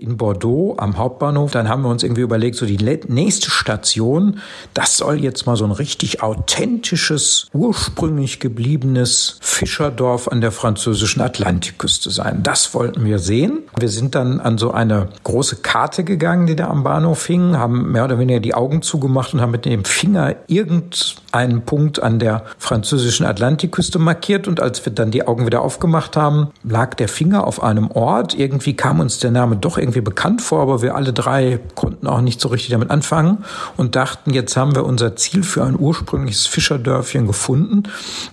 in Bordeaux am Hauptbahnhof. Dann haben wir uns irgendwie überlegt, so die nächste Station, das soll jetzt mal so ein richtig authentisches, ursprünglich gebliebenes Fischerdorf an der französischen Atlantikküste sein. Das wollten wir sehen. Wir sind dann an so eine große Karte gegangen, die da am Bahnhof hing, haben mehr oder weniger die Augen zugemacht und haben mit dem Finger irgendeinen Punkt an der französischen Atlantikküste markiert. Und als wir dann die Augen wieder aufgemacht haben, lag der Finger auf einem Ort. Irgendwie kam uns der Name doch irgendwie irgendwie bekannt vor, aber wir alle drei konnten auch nicht so richtig damit anfangen und dachten, jetzt haben wir unser Ziel für ein ursprüngliches Fischerdörfchen gefunden.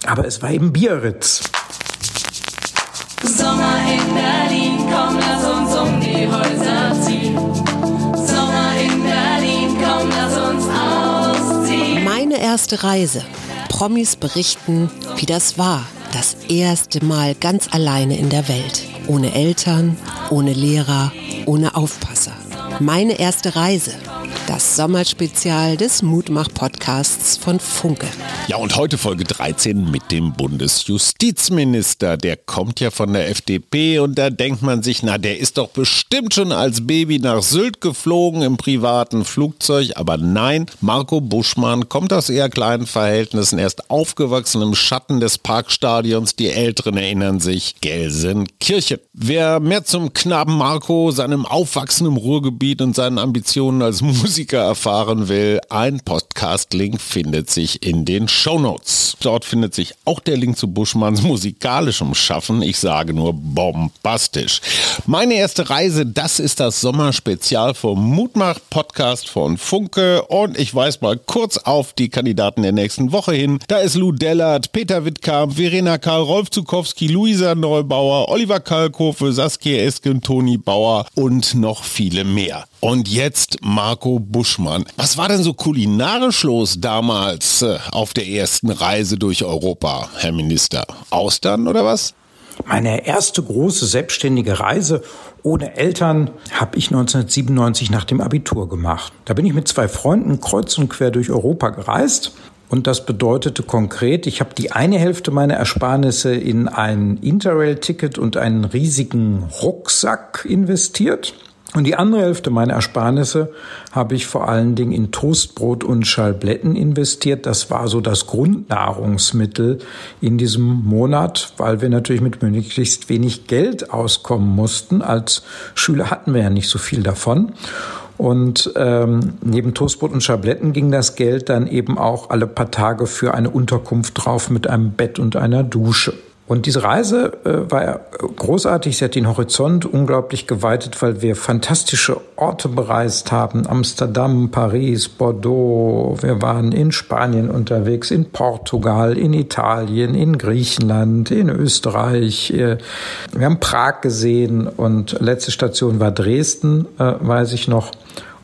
Aber es war eben Biarritz. Sommer in Berlin, komm, lass uns um die Häuser ziehen. Sommer in Berlin, komm, lass uns ausziehen. Meine erste Reise. Promis berichten, wie das war. Das erste Mal ganz alleine in der Welt. Ohne Eltern, ohne Lehrer, ohne Aufpasser. Meine erste Reise das Sommerspezial des Mutmach-Podcasts von Funke. Ja, und heute Folge 13 mit dem Bundesjustizminister. Der kommt ja von der FDP und da denkt man sich, na, der ist doch bestimmt schon als Baby nach Sylt geflogen im privaten Flugzeug. Aber nein, Marco Buschmann kommt aus eher kleinen Verhältnissen. Er ist aufgewachsen im Schatten des Parkstadions. Die Älteren erinnern sich, Gelsenkirchen. Wer mehr zum Knaben Marco, seinem Aufwachsen im Ruhrgebiet und seinen Ambitionen als Musiker Musiker erfahren will, ein Podcast-Link findet sich in den Show Notes. Dort findet sich auch der Link zu Buschmanns musikalischem Schaffen. Ich sage nur bombastisch. Meine erste Reise, das ist das Sommerspezial vom Mutmach-Podcast von Funke. Und ich weise mal kurz auf die Kandidaten der nächsten Woche hin. Da ist Lou Dellert, Peter Wittkamp, Verena Karl, Rolf Zukowski, Luisa Neubauer, Oliver Kalkofe, Saskia Esken, Toni Bauer und noch viele mehr. Und jetzt Marco Buschmann. Was war denn so kulinarisch los damals äh, auf der ersten Reise durch Europa, Herr Minister? Austern oder was? Meine erste große selbstständige Reise ohne Eltern habe ich 1997 nach dem Abitur gemacht. Da bin ich mit zwei Freunden kreuz und quer durch Europa gereist. Und das bedeutete konkret, ich habe die eine Hälfte meiner Ersparnisse in ein Interrail-Ticket und einen riesigen Rucksack investiert. Und die andere Hälfte meiner Ersparnisse habe ich vor allen Dingen in Toastbrot und Schalbletten investiert. Das war so das Grundnahrungsmittel in diesem Monat, weil wir natürlich mit möglichst wenig Geld auskommen mussten. Als Schüler hatten wir ja nicht so viel davon. Und ähm, neben Toastbrot und Schabletten ging das Geld dann eben auch alle paar Tage für eine Unterkunft drauf mit einem Bett und einer Dusche. Und diese Reise äh, war großartig. Sie hat den Horizont unglaublich geweitet, weil wir fantastische Orte bereist haben. Amsterdam, Paris, Bordeaux. Wir waren in Spanien unterwegs, in Portugal, in Italien, in Griechenland, in Österreich. Äh, wir haben Prag gesehen und letzte Station war Dresden, äh, weiß ich noch.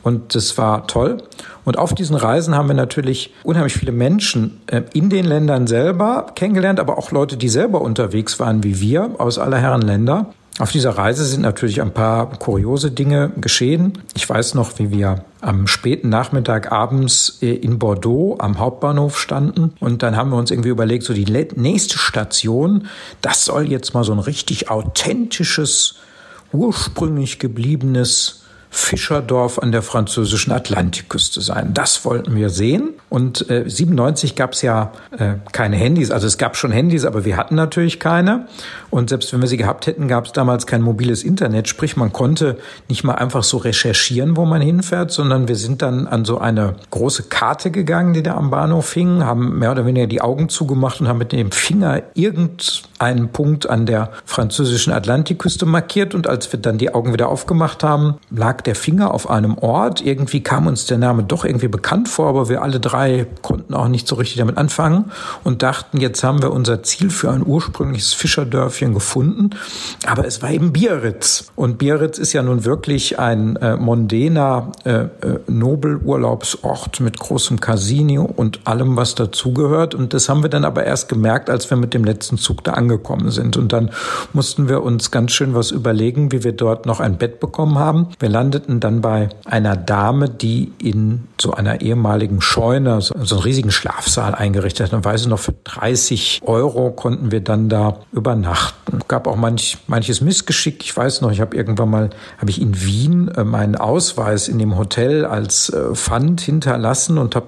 Und das war toll. Und auf diesen Reisen haben wir natürlich unheimlich viele Menschen äh, in den Ländern selber kennengelernt, aber auch Leute, die selber unterwegs waren wie wir aus aller Herren Länder. Auf dieser Reise sind natürlich ein paar kuriose Dinge geschehen. Ich weiß noch, wie wir am späten Nachmittag abends äh, in Bordeaux am Hauptbahnhof standen und dann haben wir uns irgendwie überlegt, so die nächste Station, das soll jetzt mal so ein richtig authentisches, ursprünglich gebliebenes Fischerdorf an der französischen Atlantikküste sein. Das wollten wir sehen. Und äh, 97 gab es ja äh, keine Handys. Also es gab schon Handys, aber wir hatten natürlich keine. Und selbst wenn wir sie gehabt hätten, gab es damals kein mobiles Internet. Sprich, man konnte nicht mal einfach so recherchieren, wo man hinfährt, sondern wir sind dann an so eine große Karte gegangen, die da am Bahnhof hing, haben mehr oder weniger die Augen zugemacht und haben mit dem Finger irgendeinen Punkt an der französischen Atlantikküste markiert. Und als wir dann die Augen wieder aufgemacht haben, lag der Finger auf einem Ort. Irgendwie kam uns der Name doch irgendwie bekannt vor, aber wir alle drei konnten auch nicht so richtig damit anfangen und dachten, jetzt haben wir unser Ziel für ein ursprüngliches Fischerdörfchen gefunden. Aber es war eben Biarritz. Und Biarritz ist ja nun wirklich ein äh, mondäner äh, äh, Nobelurlaubsort mit großem Casino und allem, was dazugehört. Und das haben wir dann aber erst gemerkt, als wir mit dem letzten Zug da angekommen sind. Und dann mussten wir uns ganz schön was überlegen, wie wir dort noch ein Bett bekommen haben. Wir landen landeten dann bei einer Dame, die in so einer ehemaligen Scheune so, einen riesigen Schlafsaal eingerichtet hat. Und weiß ich noch, für 30 Euro konnten wir dann da übernachten. Es gab auch manch, manches Missgeschick. Ich weiß noch, ich habe irgendwann mal, habe ich in Wien äh, meinen Ausweis in dem Hotel als äh, Pfand hinterlassen und habe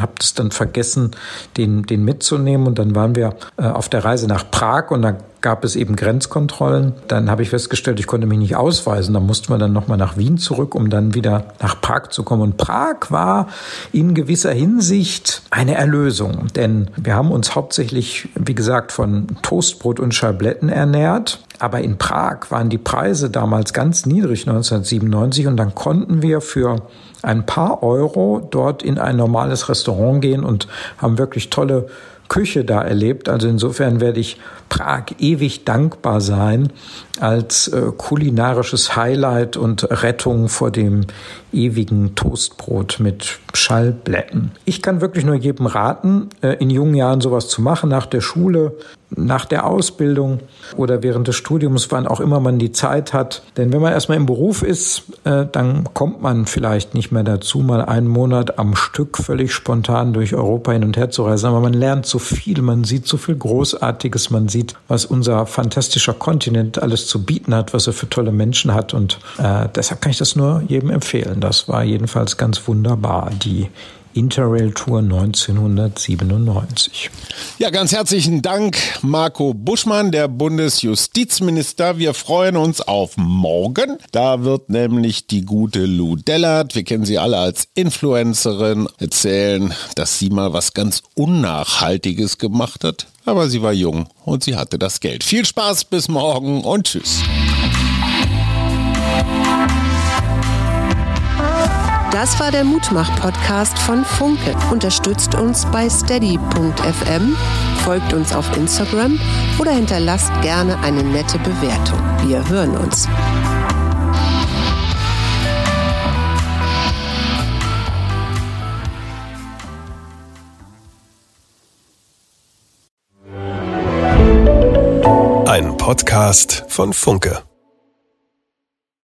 hab das dann vergessen, den, den mitzunehmen. Und dann waren wir äh, auf der Reise nach Prag und da gab es eben Grenzkontrollen. Dann habe ich festgestellt, ich konnte mich nicht ausweisen. Da mussten wir dann nochmal nach Wien zurück, um dann wieder nach Prag zu kommen. Und Prag war in gewisser Hinsicht eine Erlösung. Denn wir haben uns hauptsächlich, wie gesagt, von Toastbrot und Schabletten ernährt. Aber in Prag waren die Preise damals ganz niedrig, 1997. Und dann konnten wir für ein paar Euro dort in ein normales Restaurant gehen und haben wirklich tolle Küche da erlebt. Also insofern werde ich Prag ewig dankbar sein als äh, kulinarisches Highlight und Rettung vor dem ewigen Toastbrot mit Schallblätten. Ich kann wirklich nur jedem raten, äh, in jungen Jahren sowas zu machen, nach der Schule, nach der Ausbildung oder während des Studiums, wann auch immer man die Zeit hat. Denn wenn man erstmal im Beruf ist, äh, dann kommt man vielleicht nicht mehr dazu, mal einen Monat am Stück völlig spontan durch Europa hin und her zu reisen. Aber man lernt so viel, man sieht so viel Großartiges, man sieht, was unser fantastischer Kontinent alles zu bieten hat, was er für tolle Menschen hat. Und äh, deshalb kann ich das nur jedem empfehlen. Das war jedenfalls ganz wunderbar, die Interrail Tour 1997. Ja, ganz herzlichen Dank, Marco Buschmann, der Bundesjustizminister. Wir freuen uns auf morgen. Da wird nämlich die gute Lou Dellert, wir kennen sie alle als Influencerin, erzählen, dass sie mal was ganz Unnachhaltiges gemacht hat. Aber sie war jung und sie hatte das Geld. Viel Spaß bis morgen und tschüss. Das war der Mutmach-Podcast von Funke. Unterstützt uns bei steady.fm, folgt uns auf Instagram oder hinterlasst gerne eine nette Bewertung. Wir hören uns. Ein Podcast von Funke.